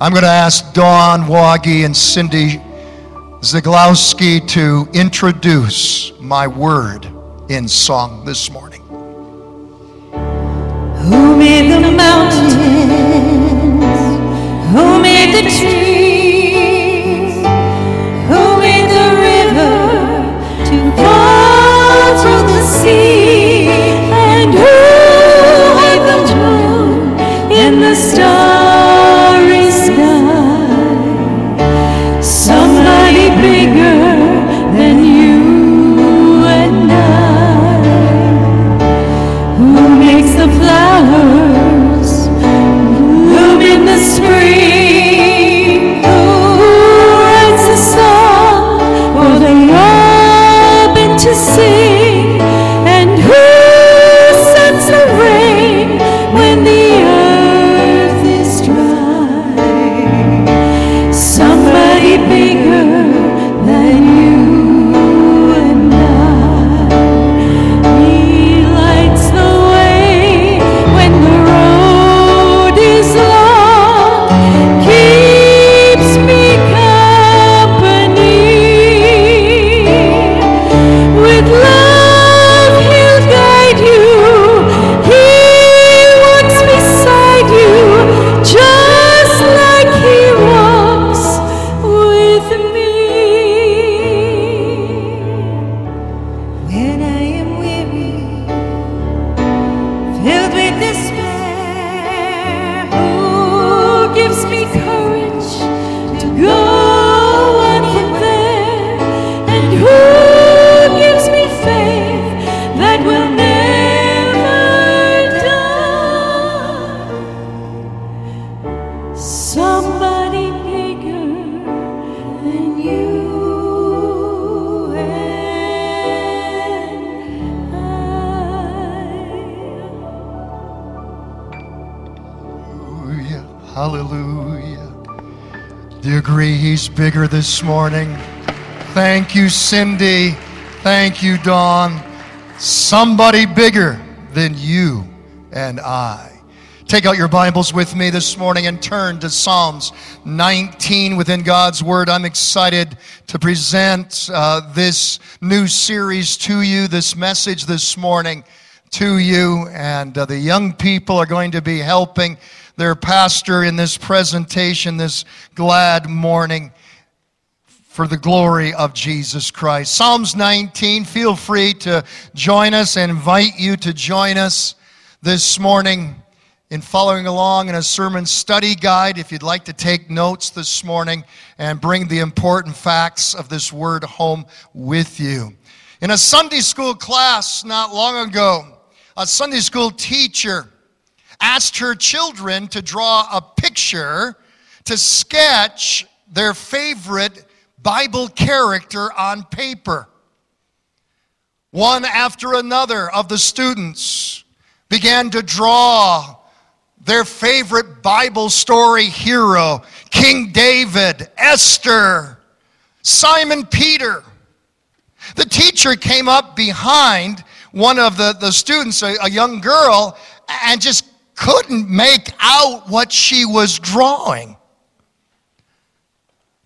I'm going to ask Dawn Woggy and Cindy Ziglowski to introduce my word in song this morning. Who made the mountains? Who made the trees? Bigger this morning? Thank you, Cindy. Thank you, Dawn. Somebody bigger than you and I. Take out your Bibles with me this morning and turn to Psalms 19 within God's Word. I'm excited to present uh, this new series to you, this message this morning to you. And uh, the young people are going to be helping their pastor in this presentation this glad morning for the glory of Jesus Christ. Psalms 19, feel free to join us and invite you to join us this morning in following along in a sermon study guide if you'd like to take notes this morning and bring the important facts of this word home with you. In a Sunday school class not long ago, a Sunday school teacher asked her children to draw a picture to sketch their favorite Bible character on paper. One after another of the students began to draw their favorite Bible story hero King David, Esther, Simon Peter. The teacher came up behind one of the, the students, a, a young girl, and just couldn't make out what she was drawing.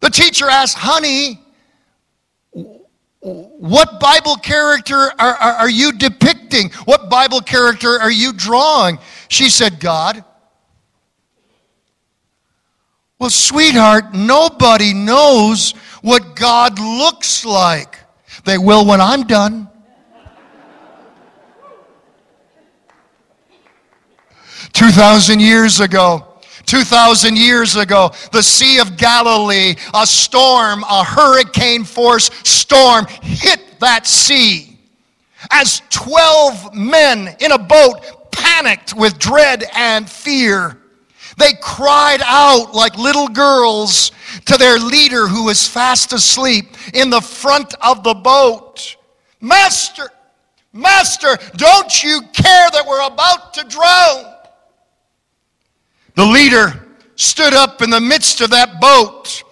The teacher asked, Honey, what Bible character are, are, are, you depicting? What Bible character are you drawing? She said, God. Well, sweetheart, nobody knows what God looks like. They will when I'm done. Two thousand years ago, 2,000 years ago, the Sea of Galilee, a storm, a hurricane force storm hit that sea. As 12 men in a boat panicked with dread and fear, they cried out like little girls to their leader who was fast asleep in the front of the boat Master, Master, don't you care that we're about to drown? The leader stood up in the midst of that boat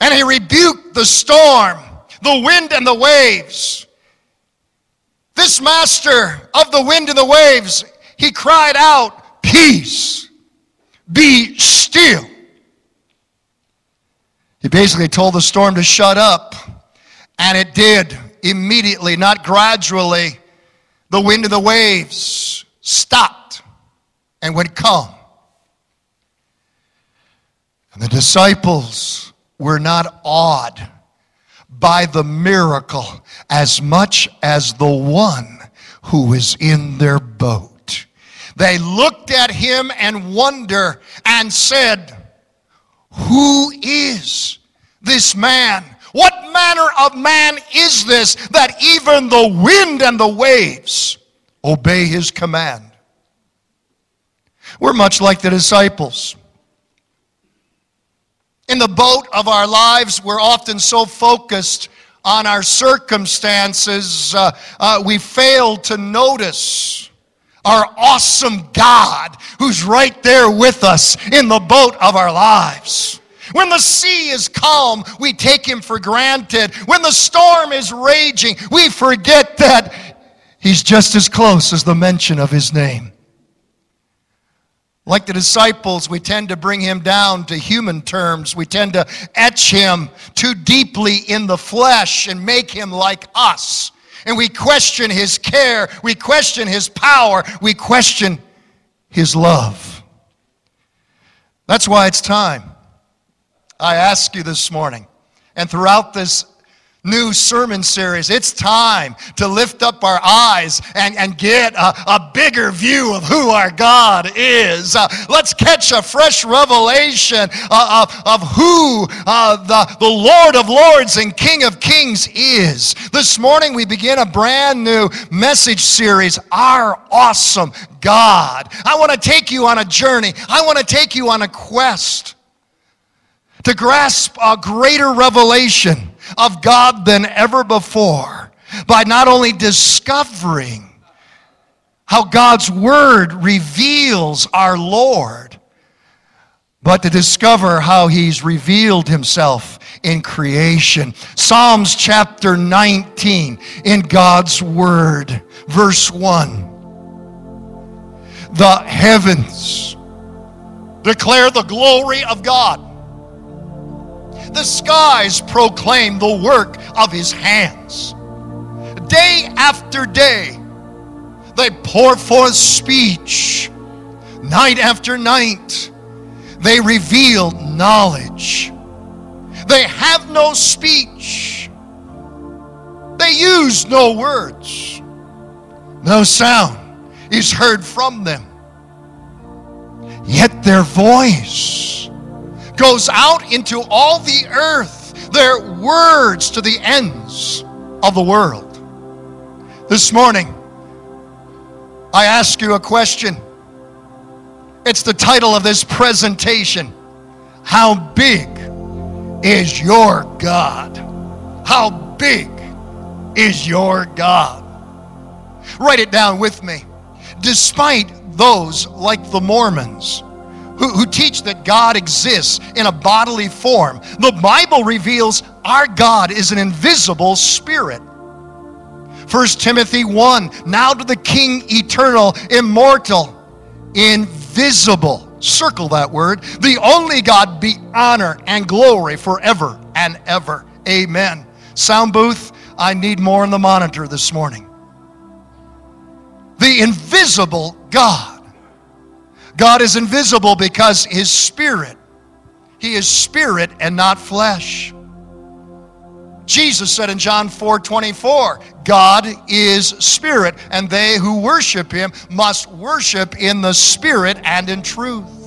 and he rebuked the storm, the wind, and the waves. This master of the wind and the waves, he cried out, Peace, be still. He basically told the storm to shut up, and it did immediately, not gradually. The wind and the waves stopped and went calm. And the disciples were not awed by the miracle as much as the one who was in their boat. They looked at him and wonder and said, Who is this man? What manner of man is this that even the wind and the waves obey his command? We're much like the disciples. In the boat of our lives, we're often so focused on our circumstances, uh, uh, we fail to notice our awesome God who's right there with us in the boat of our lives. When the sea is calm, we take him for granted. When the storm is raging, we forget that he's just as close as the mention of his name. Like the disciples, we tend to bring him down to human terms. We tend to etch him too deeply in the flesh and make him like us. And we question his care, we question his power, we question his love. That's why it's time. I ask you this morning, and throughout this new sermon series. It's time to lift up our eyes and, and get a, a bigger view of who our God is. Uh, let's catch a fresh revelation uh, of, of who uh, the, the Lord of Lords and King of Kings is. This morning we begin a brand new message series, Our Awesome God. I want to take you on a journey, I want to take you on a quest to grasp a greater revelation of God than ever before by not only discovering how God's Word reveals our Lord, but to discover how He's revealed Himself in creation. Psalms chapter 19 in God's Word, verse 1. The heavens declare the glory of God the skies proclaim the work of his hands. Day after day, they pour forth speech. Night after night, they reveal knowledge. They have no speech. They use no words. No sound is heard from them. Yet their voice goes out into all the earth, their words to the ends of the world. This morning, I ask you a question. It's the title of this presentation How big is your God? How big is your God? Write it down with me. Despite those like the Mormons who, who teach that God exists in a bodily form. The Bible reveals our God is an invisible spirit. 1 Timothy 1 Now to the King eternal, immortal, invisible. Circle that word. The only God be honor and glory forever and ever. Amen. Sound booth, I need more on the monitor this morning. The invisible God God is invisible because His Spirit. He is spirit and not flesh. Jesus said in John 4 24, God is spirit, and they who worship him must worship in the spirit and in truth.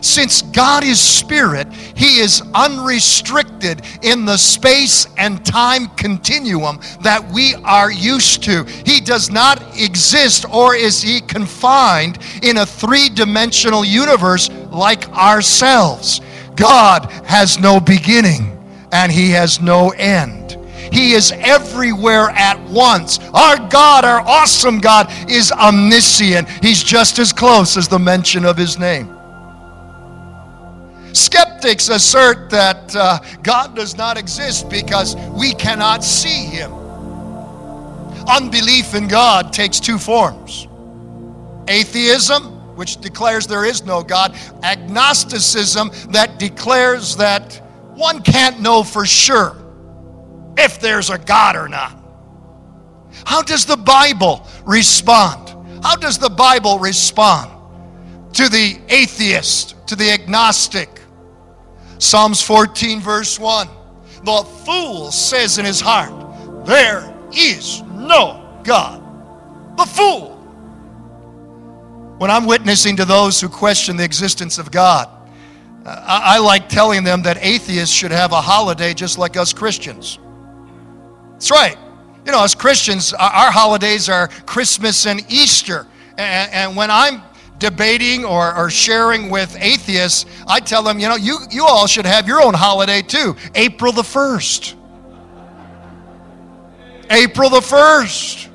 Since God is spirit, he is unrestricted in the space and time continuum that we are used to. He does not exist or is he confined in a three dimensional universe like ourselves. God has no beginning and he has no end. He is everywhere at once. Our God, our awesome God, is omniscient. He's just as close as the mention of his name. Skeptics assert that uh, God does not exist because we cannot see Him. Unbelief in God takes two forms atheism, which declares there is no God, agnosticism, that declares that one can't know for sure if there's a God or not. How does the Bible respond? How does the Bible respond to the atheist, to the agnostic? Psalms 14, verse 1. The fool says in his heart, There is no God. The fool. When I'm witnessing to those who question the existence of God, I, I like telling them that atheists should have a holiday just like us Christians. That's right. You know, as Christians, our holidays are Christmas and Easter. And, and when I'm debating or, or, sharing with atheists, I tell them, you know, you, you all should have your own holiday too. April the 1st. April the 1st.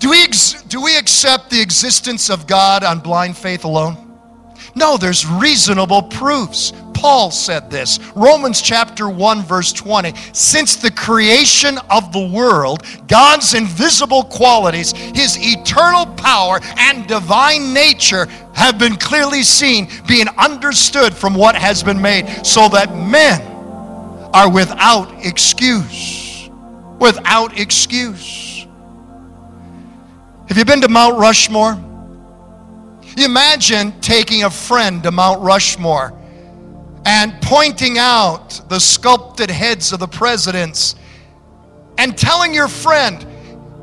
Do we, ex- do we accept the existence of God on blind faith alone? No, there's reasonable proofs. Paul said this. Romans chapter 1 verse 20. Since the creation of the world, God's invisible qualities, his eternal power and divine nature have been clearly seen, being understood from what has been made, so that men are without excuse. Without excuse. Have you been to Mount Rushmore? Imagine taking a friend to Mount Rushmore and pointing out the sculpted heads of the presidents and telling your friend,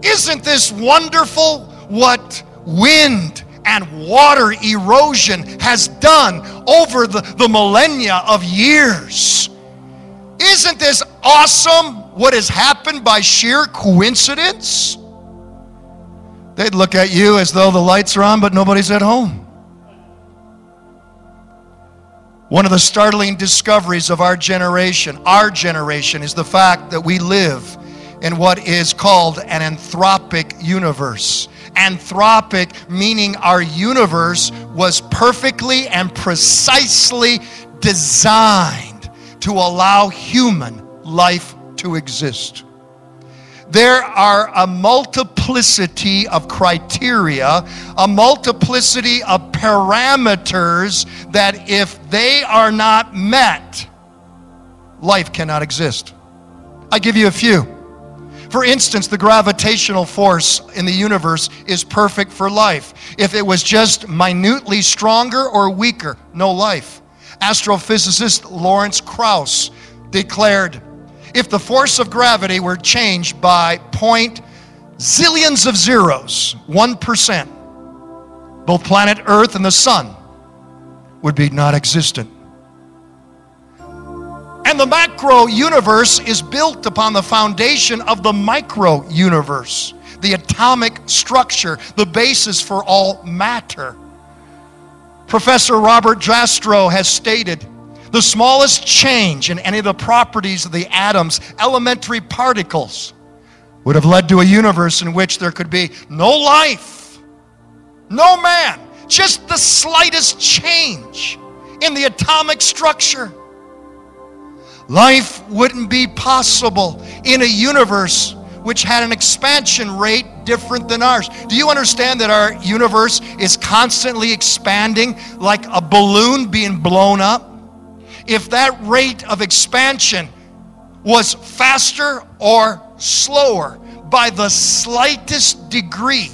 Isn't this wonderful what wind and water erosion has done over the, the millennia of years? Isn't this awesome what has happened by sheer coincidence? They'd look at you as though the lights are on, but nobody's at home. One of the startling discoveries of our generation, our generation, is the fact that we live in what is called an anthropic universe. Anthropic meaning our universe was perfectly and precisely designed to allow human life to exist. There are a multiplicity of criteria, a multiplicity of parameters that if they are not met, life cannot exist. I give you a few. For instance, the gravitational force in the universe is perfect for life. If it was just minutely stronger or weaker, no life. Astrophysicist Lawrence Krauss declared if the force of gravity were changed by point zillions of zeros, 1%, both planet Earth and the sun would be non existent. And the macro universe is built upon the foundation of the micro universe, the atomic structure, the basis for all matter. Professor Robert Jastrow has stated the smallest change in any of the properties of the atoms, elementary particles, would have led to a universe in which there could be no life, no man, just the slightest change in the atomic structure. Life wouldn't be possible in a universe which had an expansion rate different than ours. Do you understand that our universe is constantly expanding like a balloon being blown up? If that rate of expansion was faster or slower by the slightest degree,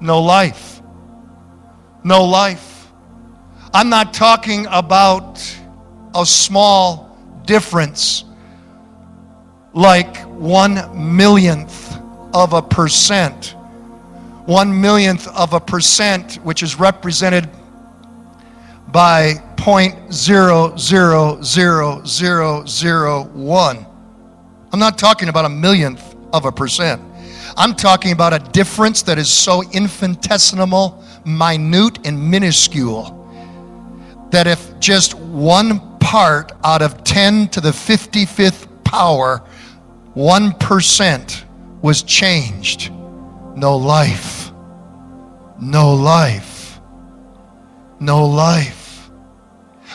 no life. No life. I'm not talking about a small difference like one millionth of a percent. One millionth of a percent, which is represented by 0.000001. I'm not talking about a millionth of a percent. I'm talking about a difference that is so infinitesimal, minute, and minuscule that if just one part out of 10 to the 55th power, 1% was changed, no life. No life. No life.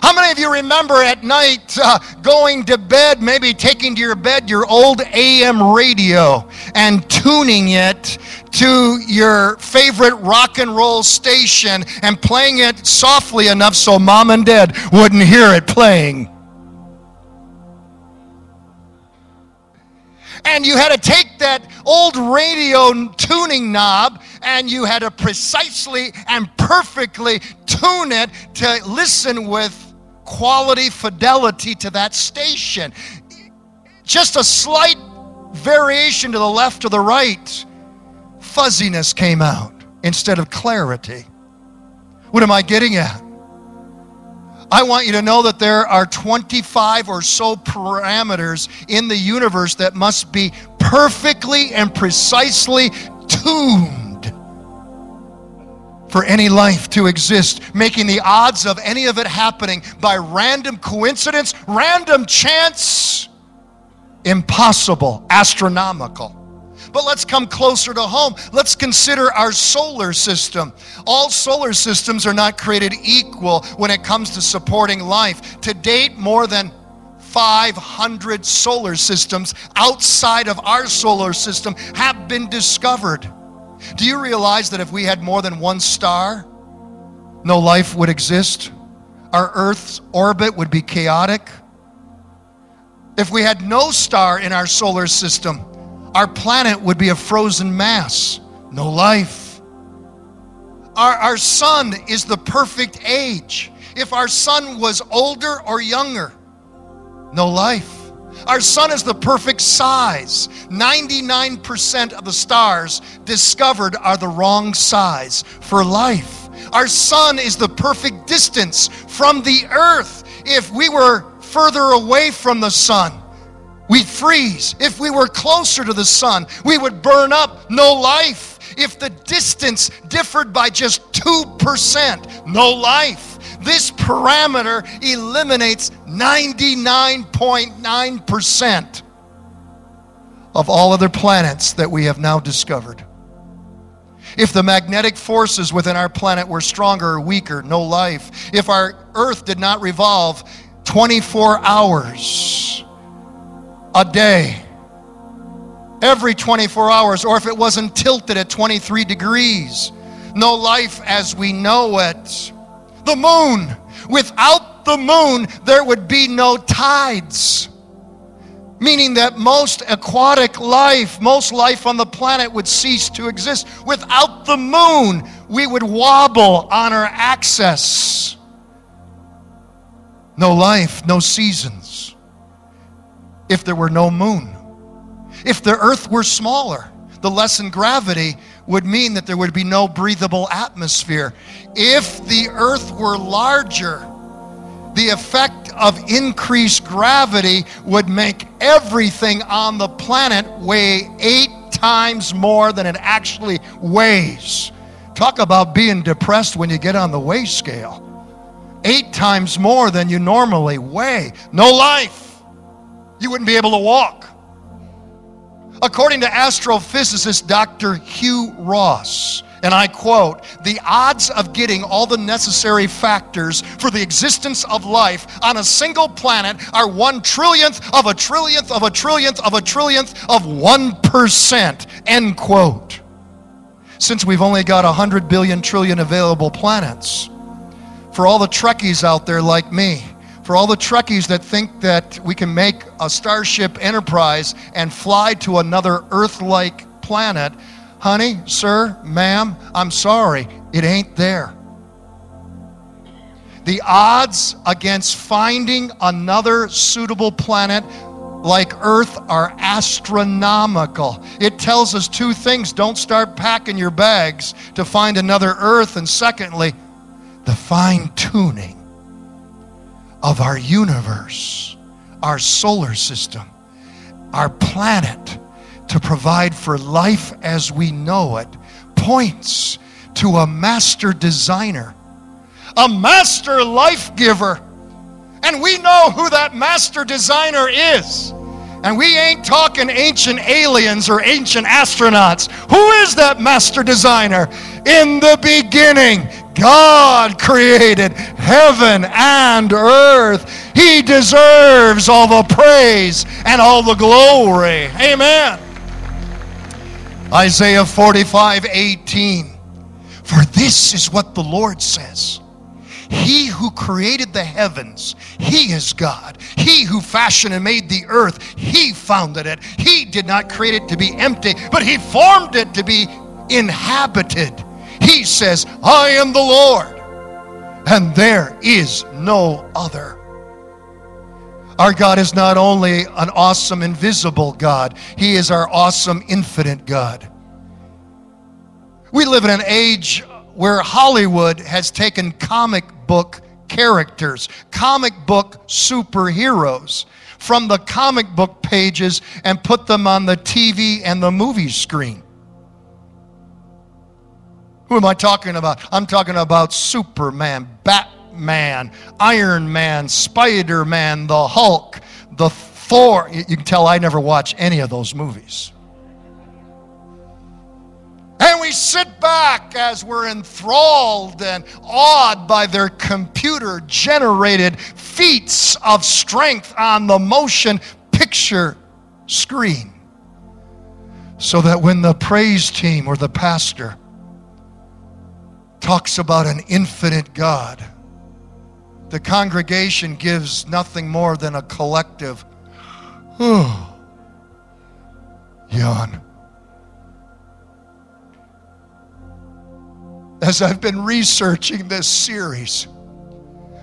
How many of you remember at night uh, going to bed, maybe taking to your bed your old AM radio and tuning it to your favorite rock and roll station and playing it softly enough so mom and dad wouldn't hear it playing. And you had to take that old radio tuning knob and you had to precisely and perfectly tune it to listen with quality fidelity to that station. Just a slight variation to the left or the right, fuzziness came out instead of clarity. What am I getting at? I want you to know that there are 25 or so parameters in the universe that must be perfectly and precisely tuned for any life to exist, making the odds of any of it happening by random coincidence, random chance, impossible, astronomical. But let's come closer to home. Let's consider our solar system. All solar systems are not created equal when it comes to supporting life. To date, more than 500 solar systems outside of our solar system have been discovered. Do you realize that if we had more than one star, no life would exist? Our Earth's orbit would be chaotic. If we had no star in our solar system, our planet would be a frozen mass, no life. Our, our sun is the perfect age. If our sun was older or younger, no life. Our sun is the perfect size. 99% of the stars discovered are the wrong size for life. Our sun is the perfect distance from the earth. If we were further away from the sun, we'd freeze. If we were closer to the sun, we would burn up, no life. If the distance differed by just 2%, no life. This parameter eliminates 99.9% of all other planets that we have now discovered. If the magnetic forces within our planet were stronger or weaker, no life. If our Earth did not revolve 24 hours a day, every 24 hours, or if it wasn't tilted at 23 degrees, no life as we know it. The moon, without the moon, there would be no tides meaning that most aquatic life, most life on the planet would cease to exist. Without the moon, we would wobble on our axis. No life, no seasons. If there were no moon, if the earth were smaller, the lessened gravity would mean that there would be no breathable atmosphere. If the earth were larger, the effect of increased gravity would make everything on the planet weigh eight times more than it actually weighs. Talk about being depressed when you get on the weigh scale. Eight times more than you normally weigh. No life. You wouldn't be able to walk. According to astrophysicist Dr. Hugh Ross, and I quote, the odds of getting all the necessary factors for the existence of life on a single planet are one trillionth of a trillionth of a trillionth of a trillionth of 1%. End quote. Since we've only got 100 billion trillion available planets, for all the Trekkies out there like me, for all the Trekkies that think that we can make a Starship Enterprise and fly to another Earth like planet, honey, sir, ma'am, I'm sorry, it ain't there. The odds against finding another suitable planet like Earth are astronomical. It tells us two things don't start packing your bags to find another Earth, and secondly, the fine tuning of our universe, our solar system, our planet to provide for life as we know it points to a master designer, a master life giver. And we know who that master designer is. And we ain't talking ancient aliens or ancient astronauts. Who is that master designer? In the beginning, God created heaven and earth. He deserves all the praise and all the glory. Amen. Isaiah 45 18. For this is what the Lord says. He who created the heavens, He is God. He who fashioned and made the earth, He founded it. He did not create it to be empty, but He formed it to be inhabited. He says, I am the Lord, and there is no other. Our God is not only an awesome invisible God, He is our awesome infinite God. We live in an age where Hollywood has taken comic book characters, comic book superheroes from the comic book pages and put them on the TV and the movie screen. Who am I talking about? I'm talking about Superman, Batman, Iron Man, Spider Man, the Hulk, the Thor. You can tell I never watch any of those movies. And we sit back as we're enthralled and awed by their computer generated feats of strength on the motion picture screen. So that when the praise team or the pastor talks about an infinite God, the congregation gives nothing more than a collective, yawn. as I've been researching this series.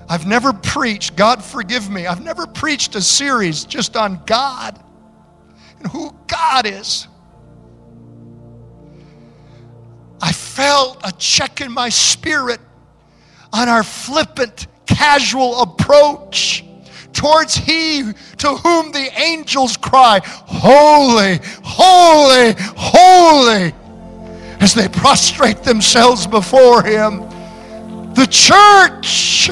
I've never preached, God forgive me, I've never preached a series just on God and who God is. I felt a check in my spirit on our flippant, casual approach towards He to whom the angels cry, Holy, holy, holy as they prostrate themselves before Him. The church,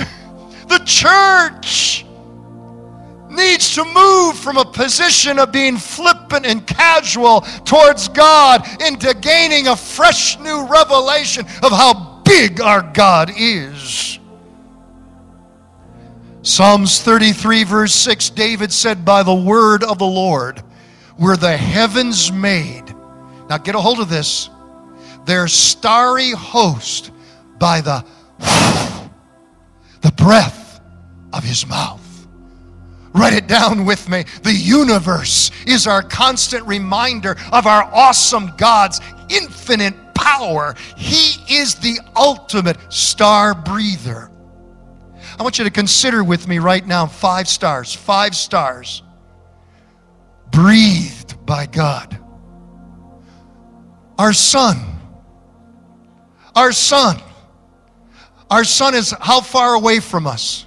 the church needs to move from a position of being flippant and casual towards God into gaining a fresh new revelation of how big our God is. Psalms 33, verse 6, David said, By the word of the Lord were the heavens made. Now get a hold of this their starry host by the the breath of his mouth. Write it down with me. The universe is our constant reminder of our awesome God's infinite power. He is the ultimate star breather. I want you to consider with me right now five stars, five stars breathed by God. Our sun our sun. Our sun is how far away from us?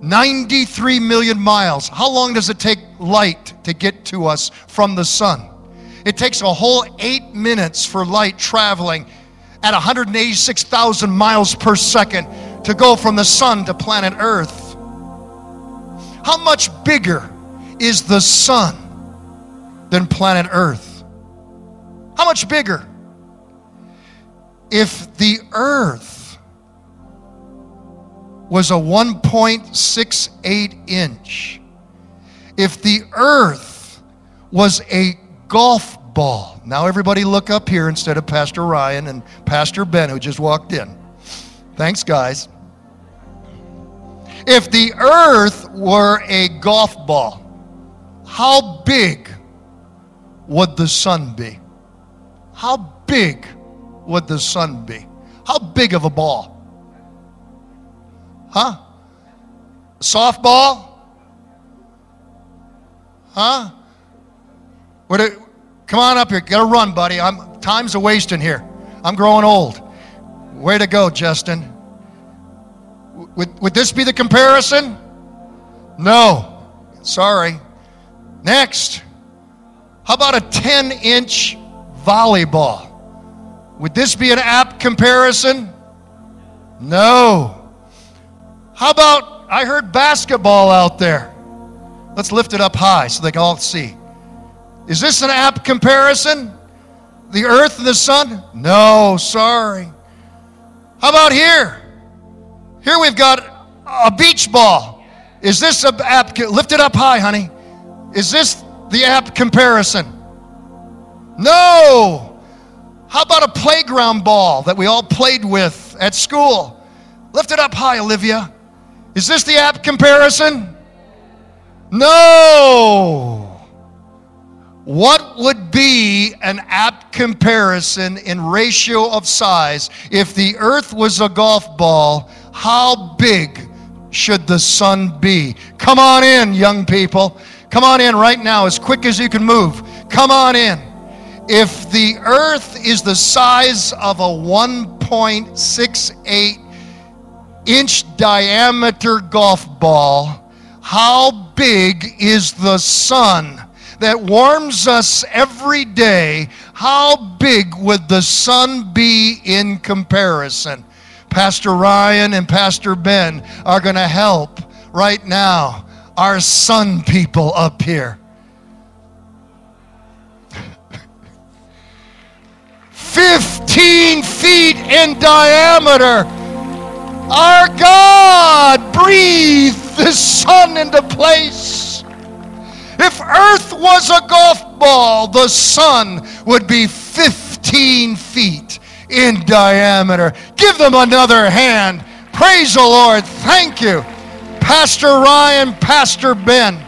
93 million miles. How long does it take light to get to us from the sun? It takes a whole eight minutes for light traveling at 186,000 miles per second to go from the sun to planet Earth. How much bigger is the sun than planet Earth? How much bigger? if the earth was a 1.68 inch, if the earth was a golf ball, now everybody look up here instead of Pastor Ryan and Pastor Ben who just walked in. Thanks, guys. If the earth were a golf ball, how big would the sun be? How big would the sun be? How big of a ball? Huh? Softball? Huh? What it, come on up here. Gotta run, buddy. I'm time's a wasting here. I'm growing old. Way to go, Justin. Would, would this be the comparison? No. Sorry. Next. How about a 10 inch volleyball? Would this be an apt comparison? No. How about, I heard basketball out there. Let's lift it up high so they can all see. Is this an apt comparison? The earth and the sun? No, sorry. How about here? Here we've got a beach ball. Is this a apt, lift it up high, honey. Is this the apt comparison? No. How about a playground ball that we all played with at school? Lift it up high, Olivia. Is this the apt comparison? No. What would be an apt comparison in ratio of size if the earth was a golf ball? How big should the sun be? Come on in, young people. Come on in right now, as quick as you can move. Come on in. If the earth is the size of a 1.68 inch diameter golf ball, how big is the sun? that warms us every day, how big would the sun be in comparison? Pastor Ryan and Pastor Ben are going to help right now our sun people up here. 15 feet in diameter. Our God breathed the sun into place. If Earth was a golf ball, the sun would be 15 feet in diameter. Give them another hand. Praise the Lord. Thank you, Pastor Ryan, Pastor Ben,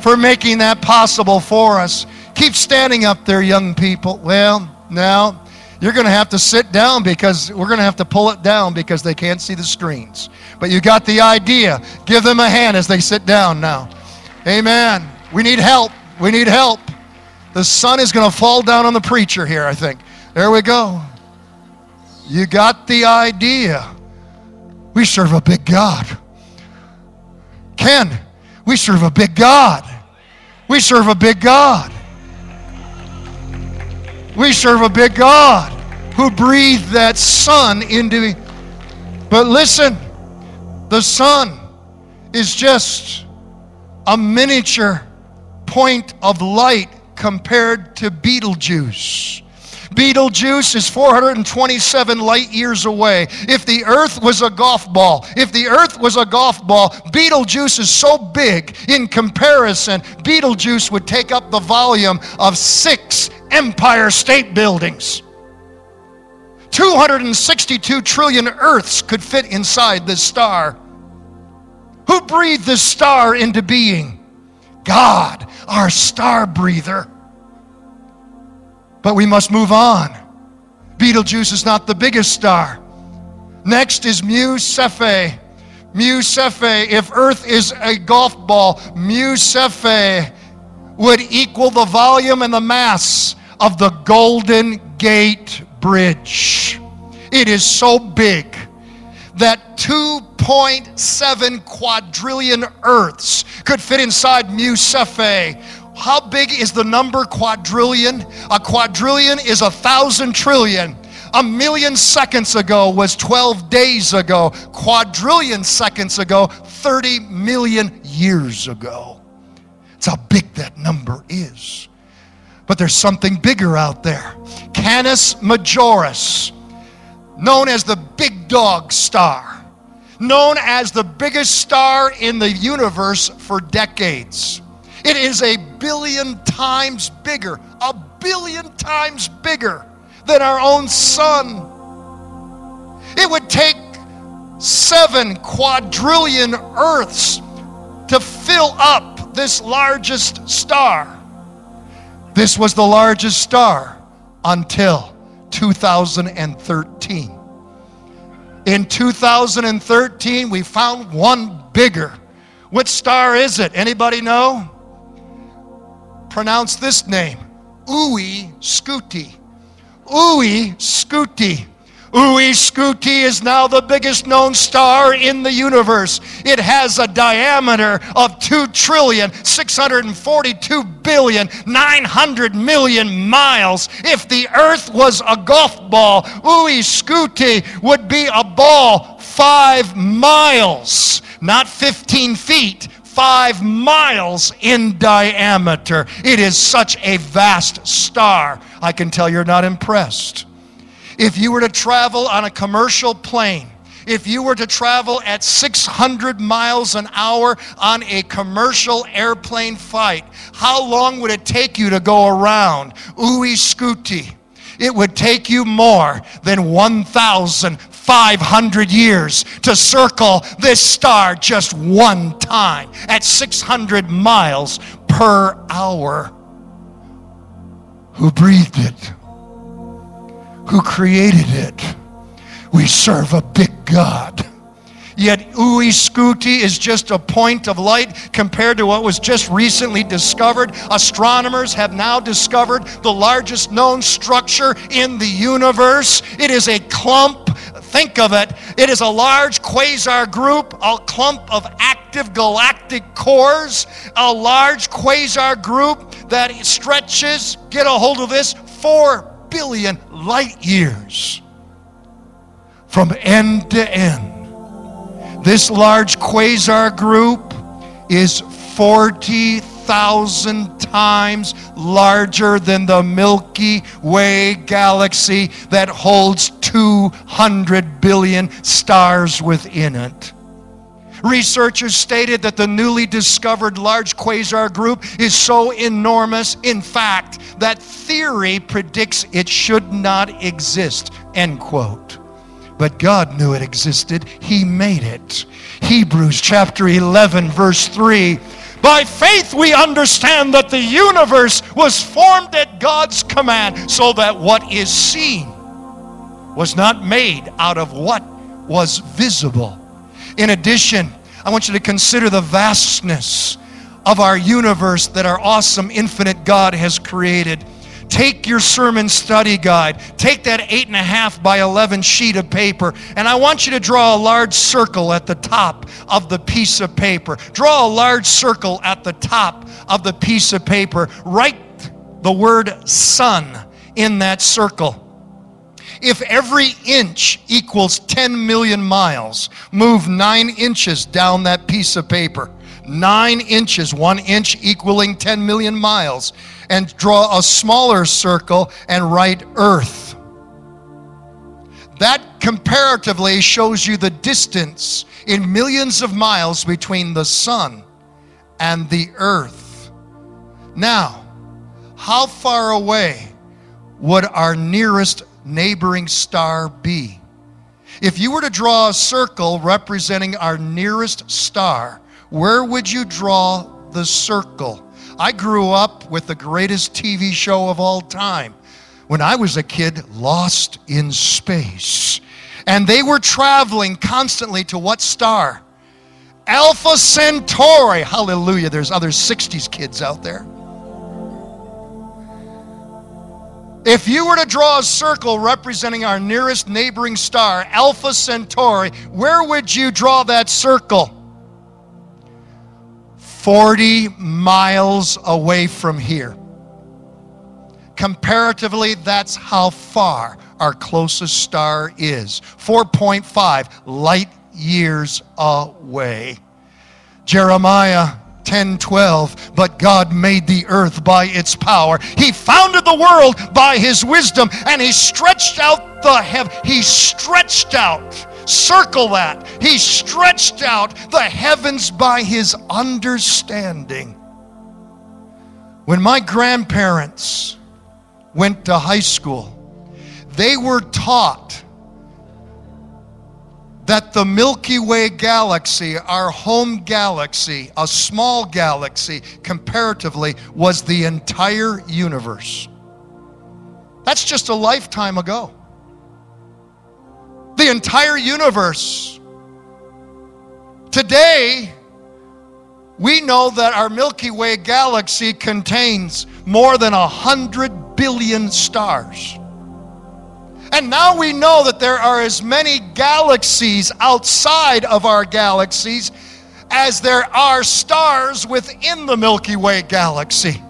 for making that possible for us. Keep standing up there, young people. Well, now you're going to have to sit down because we're going to have to pull it down because they can't see the screens. But you got the idea. Give them a hand as they sit down now. Amen. We need help. We need help. The sun is going to fall down on the preacher here, I think. There we go. You got the idea. We serve a big God. Ken, we serve a big God. We serve a big God. We serve a big God who breathed that sun into. Me. But listen, the sun is just a miniature point of light compared to Betelgeuse. Betelgeuse is 427 light years away. If the earth was a golf ball, if the earth was a golf ball, Betelgeuse is so big in comparison, Betelgeuse would take up the volume of six Empire State Buildings. 262 trillion Earths could fit inside this star. Who breathed this star into being? God, our star breather. But we must move on. Betelgeuse is not the biggest star. Next is Mu Cephei. Mu Cephei, if Earth is a golf ball, Mu Cephei would equal the volume and the mass of the Golden Gate Bridge. It is so big that 2.7 quadrillion Earths could fit inside Mu Cephei. How big is the number quadrillion? A quadrillion is a thousand trillion. A million seconds ago was 12 days ago. Quadrillion seconds ago, 30 million years ago. That's how big that number is. But there's something bigger out there. Canis Majoris known as the big dog star, known as the biggest star in the universe for decades. It is a billion times bigger, a billion times bigger than our own sun. It would take seven quadrillion Earths to fill up this largest star. This was the largest star until 2013. In 2013, we found one bigger. Which star is it? Anybody know? Pronounce this name UY Scuti. UY Scuti. UY-Scuti is now the biggest known star in the universe. It has a diameter of 2 trillion 642 billion 900 million miles. If the earth was a golf ball, UY-Scuti would be a ball 5 miles, not 15 feet. Five miles in diameter. It is such a vast star. I can tell you're not impressed. If you were to travel on a commercial plane If you were to travel at 600 miles an hour on a commercial airplane flight, how long would it take you to go around UY Scuti? It would take you more than 1,500 years to circle this star just one time at 600 miles per hour. Who breathed it? Who created it? We serve a big God. Yet UY Scuti is just a point of light compared to what was just recently discovered. Astronomers have now discovered the largest known structure in the universe. It is a clump, think of it, it is a large quasar group, a clump of active galactic cores, a large quasar group that stretches, get a hold of this, 4 billion light years from end to end. This large quasar group is 40,000 times larger than the Milky Way galaxy that holds 200 billion stars within it. Researchers stated that the newly discovered large quasar group is so enormous, in fact, that theory predicts it should not exist. End quote. But God knew it existed. He made it. Hebrews chapter 11, verse 3. By faith, we understand that the universe was formed at God's command, so that what is seen was not made out of what was visible. In addition, I want you to consider the vastness of our universe that our awesome, infinite God has created. Take your sermon study guide, take that eight and a half by 11 sheet of paper, and I want you to draw a large circle at the top of the piece of paper. Draw a large circle at the top of the piece of paper. Write the word sun in that circle. If every inch equals 10 million miles, move nine inches down that piece of paper. Nine inches, one inch equaling 10 million miles. And draw a smaller circle and write Earth. That comparatively shows you the distance in millions of miles between the sun and the earth. Now, how far away would our nearest neighboring star be? If you were to draw a circle representing our nearest star, where would you draw the circle? I grew up with the greatest TV show of all time. When I was a kid, Lost in Space. And they were traveling constantly to what star? Alpha Centauri. Hallelujah. There's other 60s kids out there. If you were to draw a circle representing our nearest neighboring star, Alpha Centauri, where would you draw that circle? 40 miles away from here. Comparatively, that's how far our closest star is 4.5 light years away. Jeremiah 10 12 but god made the earth by its power he founded the world by his wisdom and he stretched out the heaven he stretched out circle that he stretched out the heavens by his understanding when my grandparents went to high school they were taught that the Milky Way galaxy, our home galaxy, a small galaxy comparatively, was the entire universe. That's just a lifetime ago. The entire universe. Today, we know that our Milky Way galaxy contains more than a hundred billion stars. And now we know that there are as many galaxies outside of our galaxies as there are stars within the Milky Way galaxy.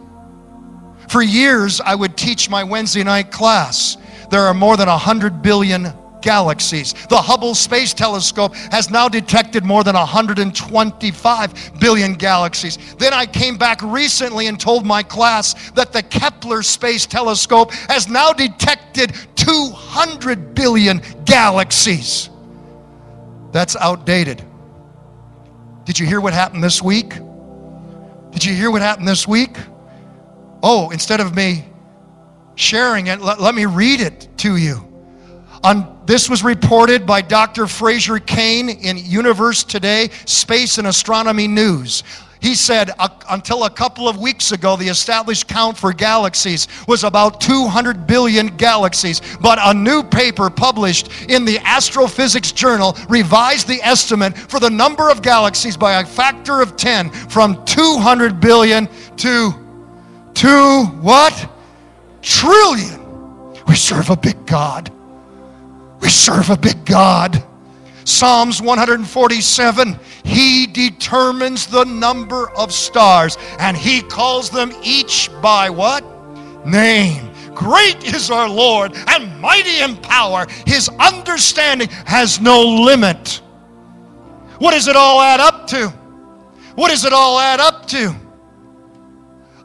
For years, I would teach my Wednesday night class. There are more than 100 billion galaxies. The Hubble Space Telescope has now detected more than 125 billion galaxies. Then I came back recently and told my class that the Kepler Space Telescope has now detected 200 billion galaxies. That's outdated. Did you hear what happened this week? Did you hear what happened this week? Oh, instead of me sharing it, let, let me read it to you. On, this was reported by Dr. Fraser Cain in Universe Today, Space and Astronomy News. He said until a couple of weeks ago, the established count for galaxies was about 200 billion galaxies. But a new paper published in the Astrophysics Journal revised the estimate for the number of galaxies by a factor of 10 from 200 billion to, to what? Trillion. We serve a big God. We serve a big God. Psalms 147 He determines the number of stars and He calls them each by what? Name. Great is our Lord and mighty in power. His understanding has no limit. What does it all add up to? What does it all add up to?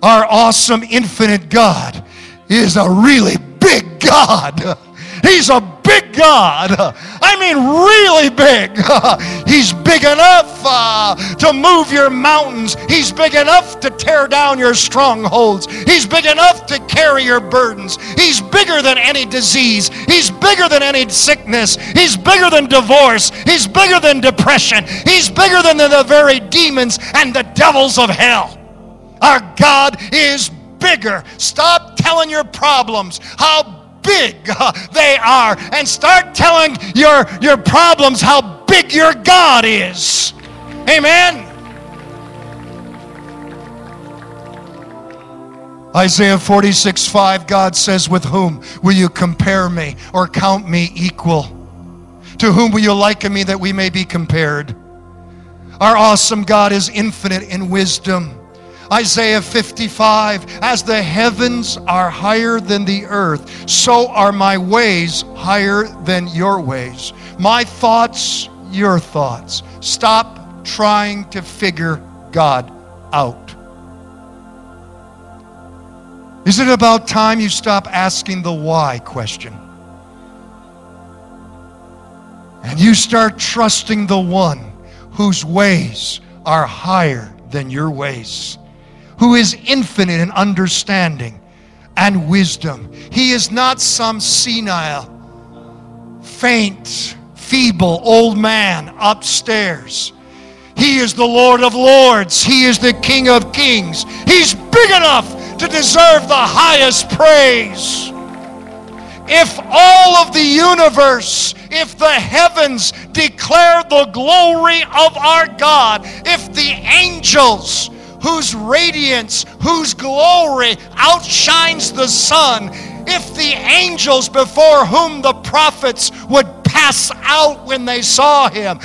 Our awesome, infinite God is a really big God. He's a big God. I mean, really big. He's big enough uh, to move your mountains. He's big enough to tear down your strongholds. He's big enough to carry your burdens. He's bigger than any disease. He's bigger than any sickness. He's bigger than divorce. He's bigger than depression. He's bigger than the, the very demons and the devils of hell. Our God is bigger. Stop telling your problems how big they are and start telling your, your problems how big your God is. Amen. Isaiah 46 5, God says, With whom will you compare me or count me equal? To whom will you liken me that we may be compared? Our awesome God is infinite in wisdom. Isaiah 55 As the heavens are higher than the earth, so are my ways higher than your ways. My thoughts, your thoughts. Stop trying to figure God out. Is it about time you stop asking the why question? And you start trusting the one whose ways are higher than your ways who is infinite in understanding and wisdom. He is not some senile, faint, feeble old man upstairs. He is the Lord of Lords. He is the King of Kings. He's big enough to deserve the highest praise. If all of the universe, if the heavens declare the glory of our God, if the angels, whose radiance, whose glory outshines the sun, if the angels before whom the prophets would pass out when they saw him,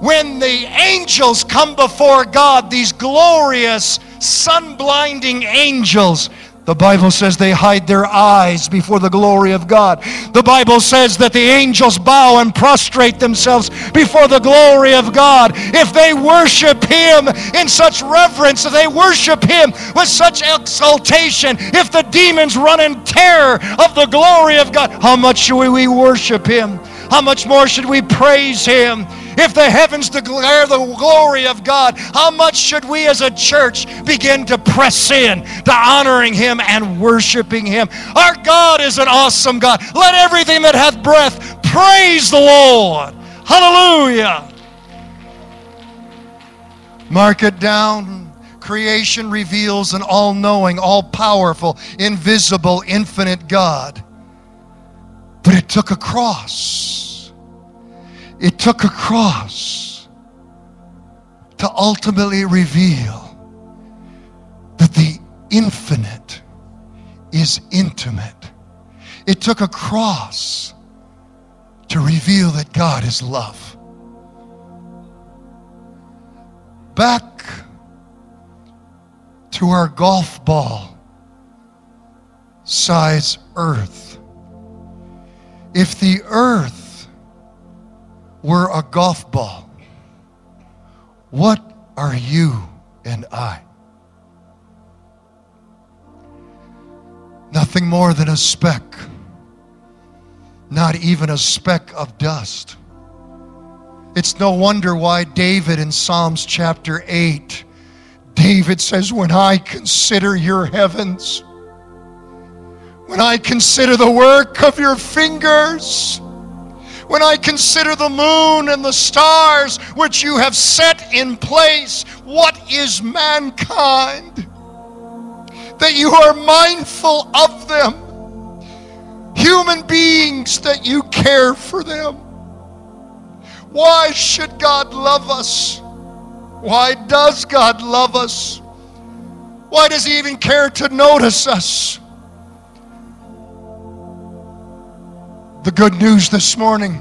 when the angels come before God, these glorious, sun blinding angels, the Bible says they hide their eyes before the glory of God. The Bible says that the angels bow and prostrate themselves before the glory of God. If they worship Him in such reverence, if they worship Him with such exaltation, if the demons run in terror of the glory of God, how much should we worship Him? How much more should we praise Him? If the heavens declare the glory of God, how much should we as a church begin to press in to honoring Him and worshiping Him? Our God is an awesome God. Let everything that hath breath praise the Lord. Hallelujah. Mark it down. Creation reveals an all knowing, all powerful, invisible, infinite God. But it took a cross. It took a cross to ultimately reveal that the infinite is intimate. It took a cross to reveal that God is love. Back to our golf ball size earth. If the earth were a golf ball, what are you and I? Nothing more than a speck, not even a speck of dust. It's no wonder why David in Psalms chapter 8, David says, When I consider your heavens, when I consider the work of your fingers, when I consider the moon and the stars which you have set in place, what is mankind? That you are mindful of them. Human beings, that you care for them. Why should God love us? Why does God love us? Why does He even care to notice us? The good news this morning.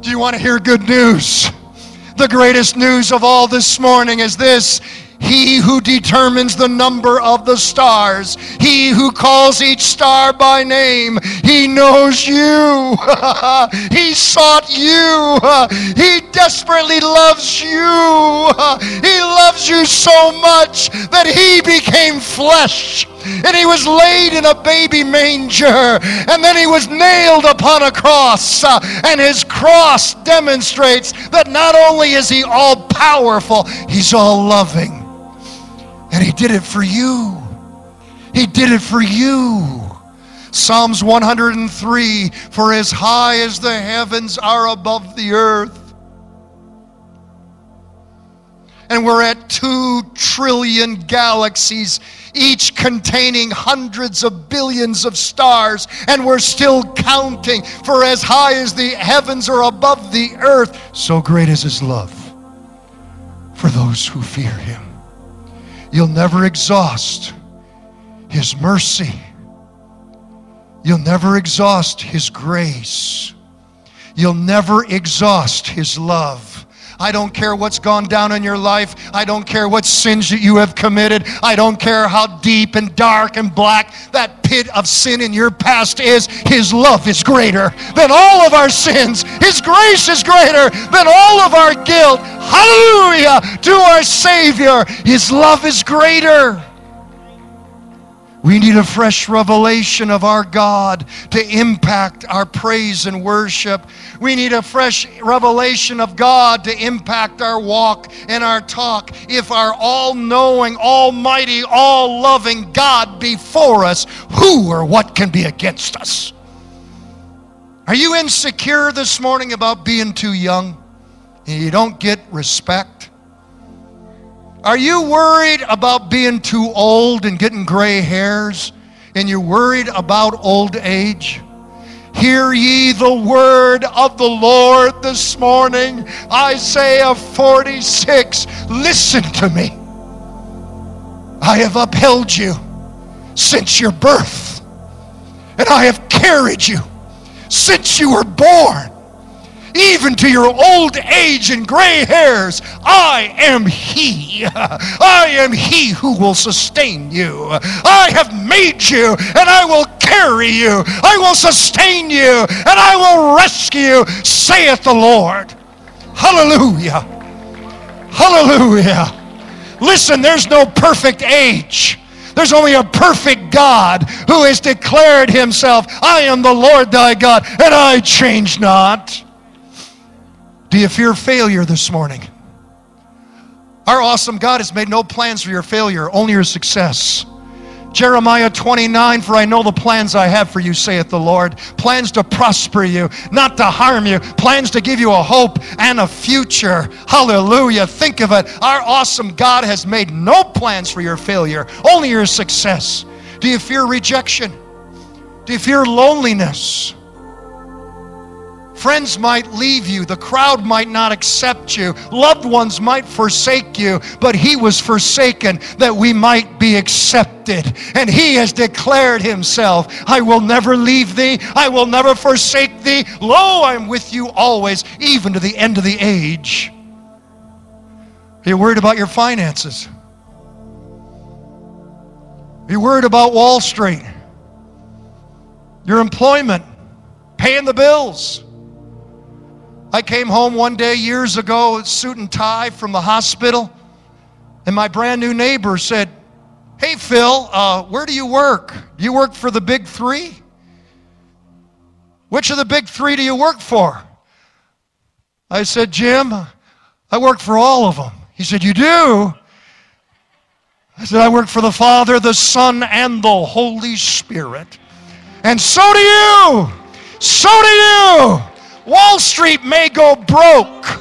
Do you want to hear good news? The greatest news of all this morning is this he who determines the number of the stars, He who calls each star by name, He knows you. he sought you. he desperately loves you. loves you so much that He became flesh and he was laid in a baby manger, and then he was nailed upon a cross. Uh, and his cross demonstrates that not only is he all powerful, he's all loving. And He did it for you. He did it for you. Psalms 103 For as high as the heavens are above the earth, and we're at two trillion galaxies, each containing hundreds of billions of stars, and we're still counting. For as high as the heavens are above the earth, so great is His love for those who fear Him. You'll never exhaust His mercy. You'll never exhaust His grace. You'll never exhaust His love. I don't care what's gone down in your life. I don't care what sins that you have committed. I don't care how deep and dark and black that pit of sin in your past is. His love is greater than all of our sins. His grace is greater than all of our guilt. Hallelujah to our Savior. His love is greater. We need a fresh revelation of our God to impact our praise and worship. We need a fresh revelation of God to impact our walk and our talk. If our all knowing, almighty, all loving God be for us, who or what can be against us? Are you insecure this morning about being too young and you don't get respect? Are you worried about being too old and getting gray hairs? And you're worried about old age? Hear ye the word of the Lord this morning. Isaiah 46. Listen to me. I have upheld you since your birth, and I have carried you since you were born even to your old age and gray hairs. I am He. I am He who will sustain you. I have made you, and I will carry you. I will sustain you, and I will rescue you, saith the Lord. Hallelujah. Hallelujah. Listen, there's no perfect age. There's only a perfect God who has declared himself, I am the Lord thy God, and I change not. Do you fear failure this morning? Our awesome God has made no plans for your failure, only your success. Jeremiah 29, for I know the plans I have for you, saith the Lord. Plans to prosper you, not to harm you. Plans to give you a hope and a future. Hallelujah. Think of it. Our awesome God has made no plans for your failure, only your success. Do you fear rejection? Do you fear loneliness? Friends might leave you. The crowd might not accept you. Loved ones might forsake you. But He was forsaken that we might be accepted. And He has declared Himself I will never leave thee. I will never forsake thee. Lo, I'm with you always, even to the end of the age. Are you worried about your finances? Are you worried about Wall Street? Your employment? Paying the bills? I came home one day years ago, suit and tie from the hospital, and my brand new neighbor said, Hey, Phil, uh, where do you work? Do you work for the big three? Which of the big three do you work for? I said, Jim, I work for all of them. He said, You do? I said, I work for the Father, the Son, and the Holy Spirit. And so do you. So do you. Wall Street may go broke.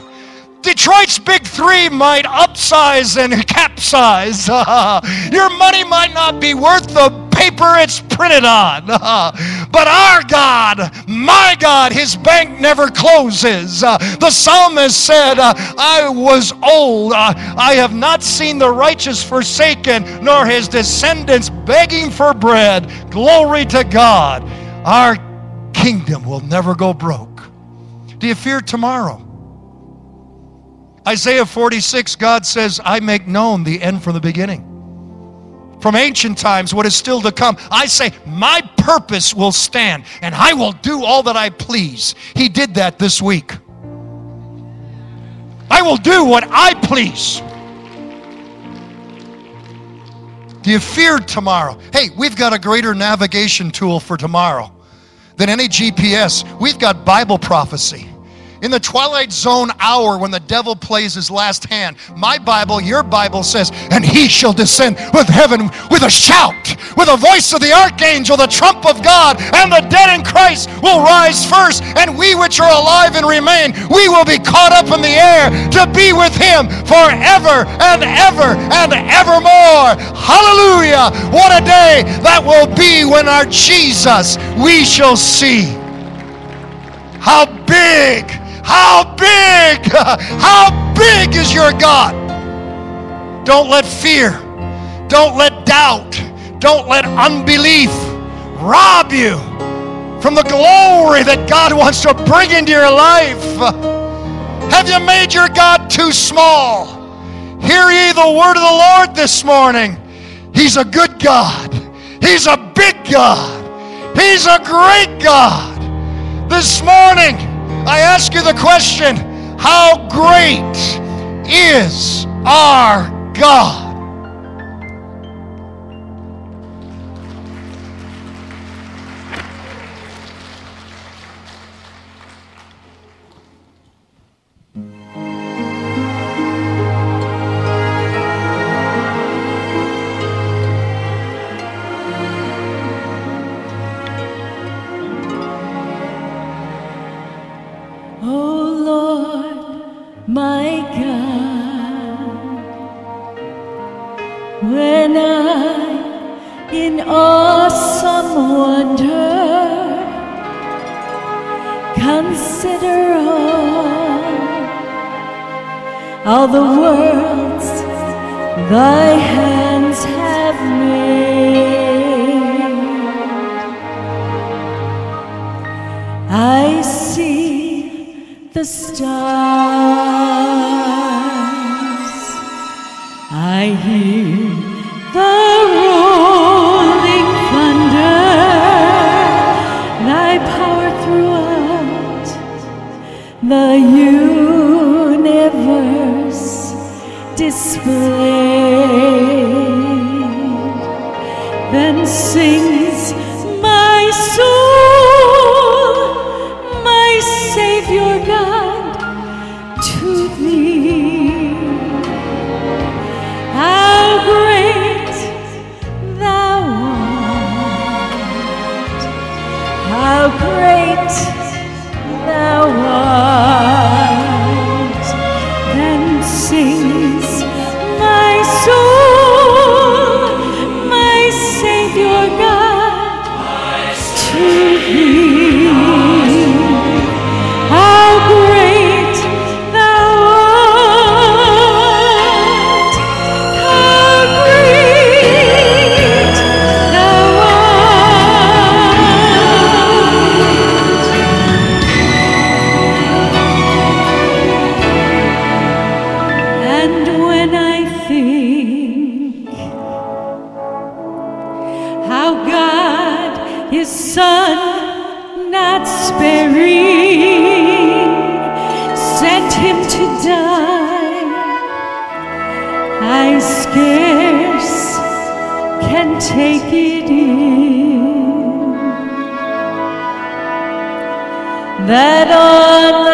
Detroit's big three might upsize and capsize. Your money might not be worth the paper it's printed on. but our God, my God, his bank never closes. The psalmist said, I was old. I have not seen the righteous forsaken, nor his descendants begging for bread. Glory to God. Our kingdom will never go broke. Do you fear tomorrow? Isaiah 46, God says, I make known the end from the beginning. From ancient times, what is still to come. I say, My purpose will stand, and I will do all that I please. He did that this week. I will do what I please. Do you fear tomorrow? Hey, we've got a greater navigation tool for tomorrow than any GPS. We've got Bible prophecy. In the twilight zone hour when the devil plays his last hand, my Bible, your Bible says, and he shall descend with heaven with a shout, with a voice of the archangel, the trump of God, and the dead in Christ will rise first, and we which are alive and remain, we will be caught up in the air to be with him forever and ever and evermore. Hallelujah! What a day that will be when our Jesus we shall see. How big how big, how big is your God? Don't let fear, don't let doubt, don't let unbelief rob you from the glory that God wants to bring into your life. Have you made your God too small? Hear ye the word of the Lord this morning. He's a good God. He's a big God. He's a great God. This morning, I ask you the question how great is our God? In awesome wonder consider all, all the worlds thy hands have made. I see the stars. I hear displayed. Then sings think how God His Son, not sparing, sent Him to die, I scarce can take it in. That on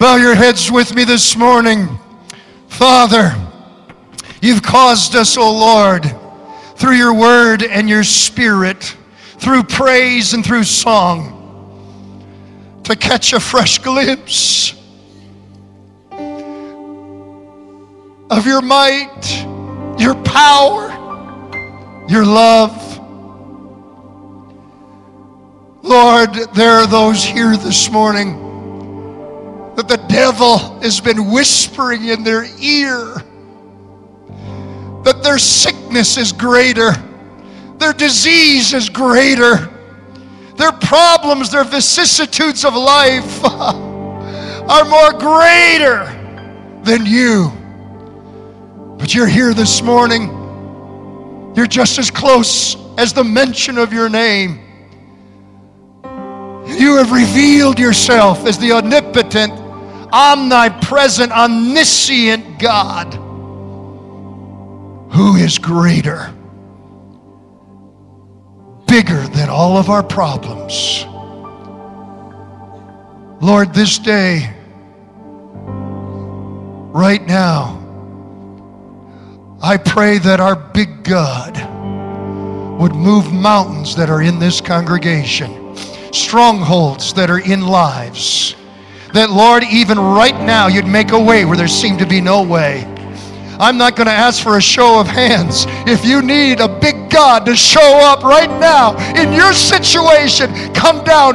Bow your heads with me this morning. Father, you've caused us, O Lord, through your word and your spirit, through praise and through song, to catch a fresh glimpse of your might, your power, your love. Lord, there are those here this morning that the devil has been whispering in their ear that their sickness is greater, their disease is greater, their problems, their vicissitudes of life are more greater than you. But you're here this morning. You're just as close as the mention of your name. You have revealed yourself as the omnipotent, omnipresent, omniscient God who is greater, bigger than all of our problems. Lord, this day, right now, I pray that our big God would move mountains that are in this congregation, strongholds that are in lives. That, Lord, even right now, you'd make a way where there seemed to be no way. I'm not going to ask for a show of hands. If you need a big God to show up right now in your situation, come down.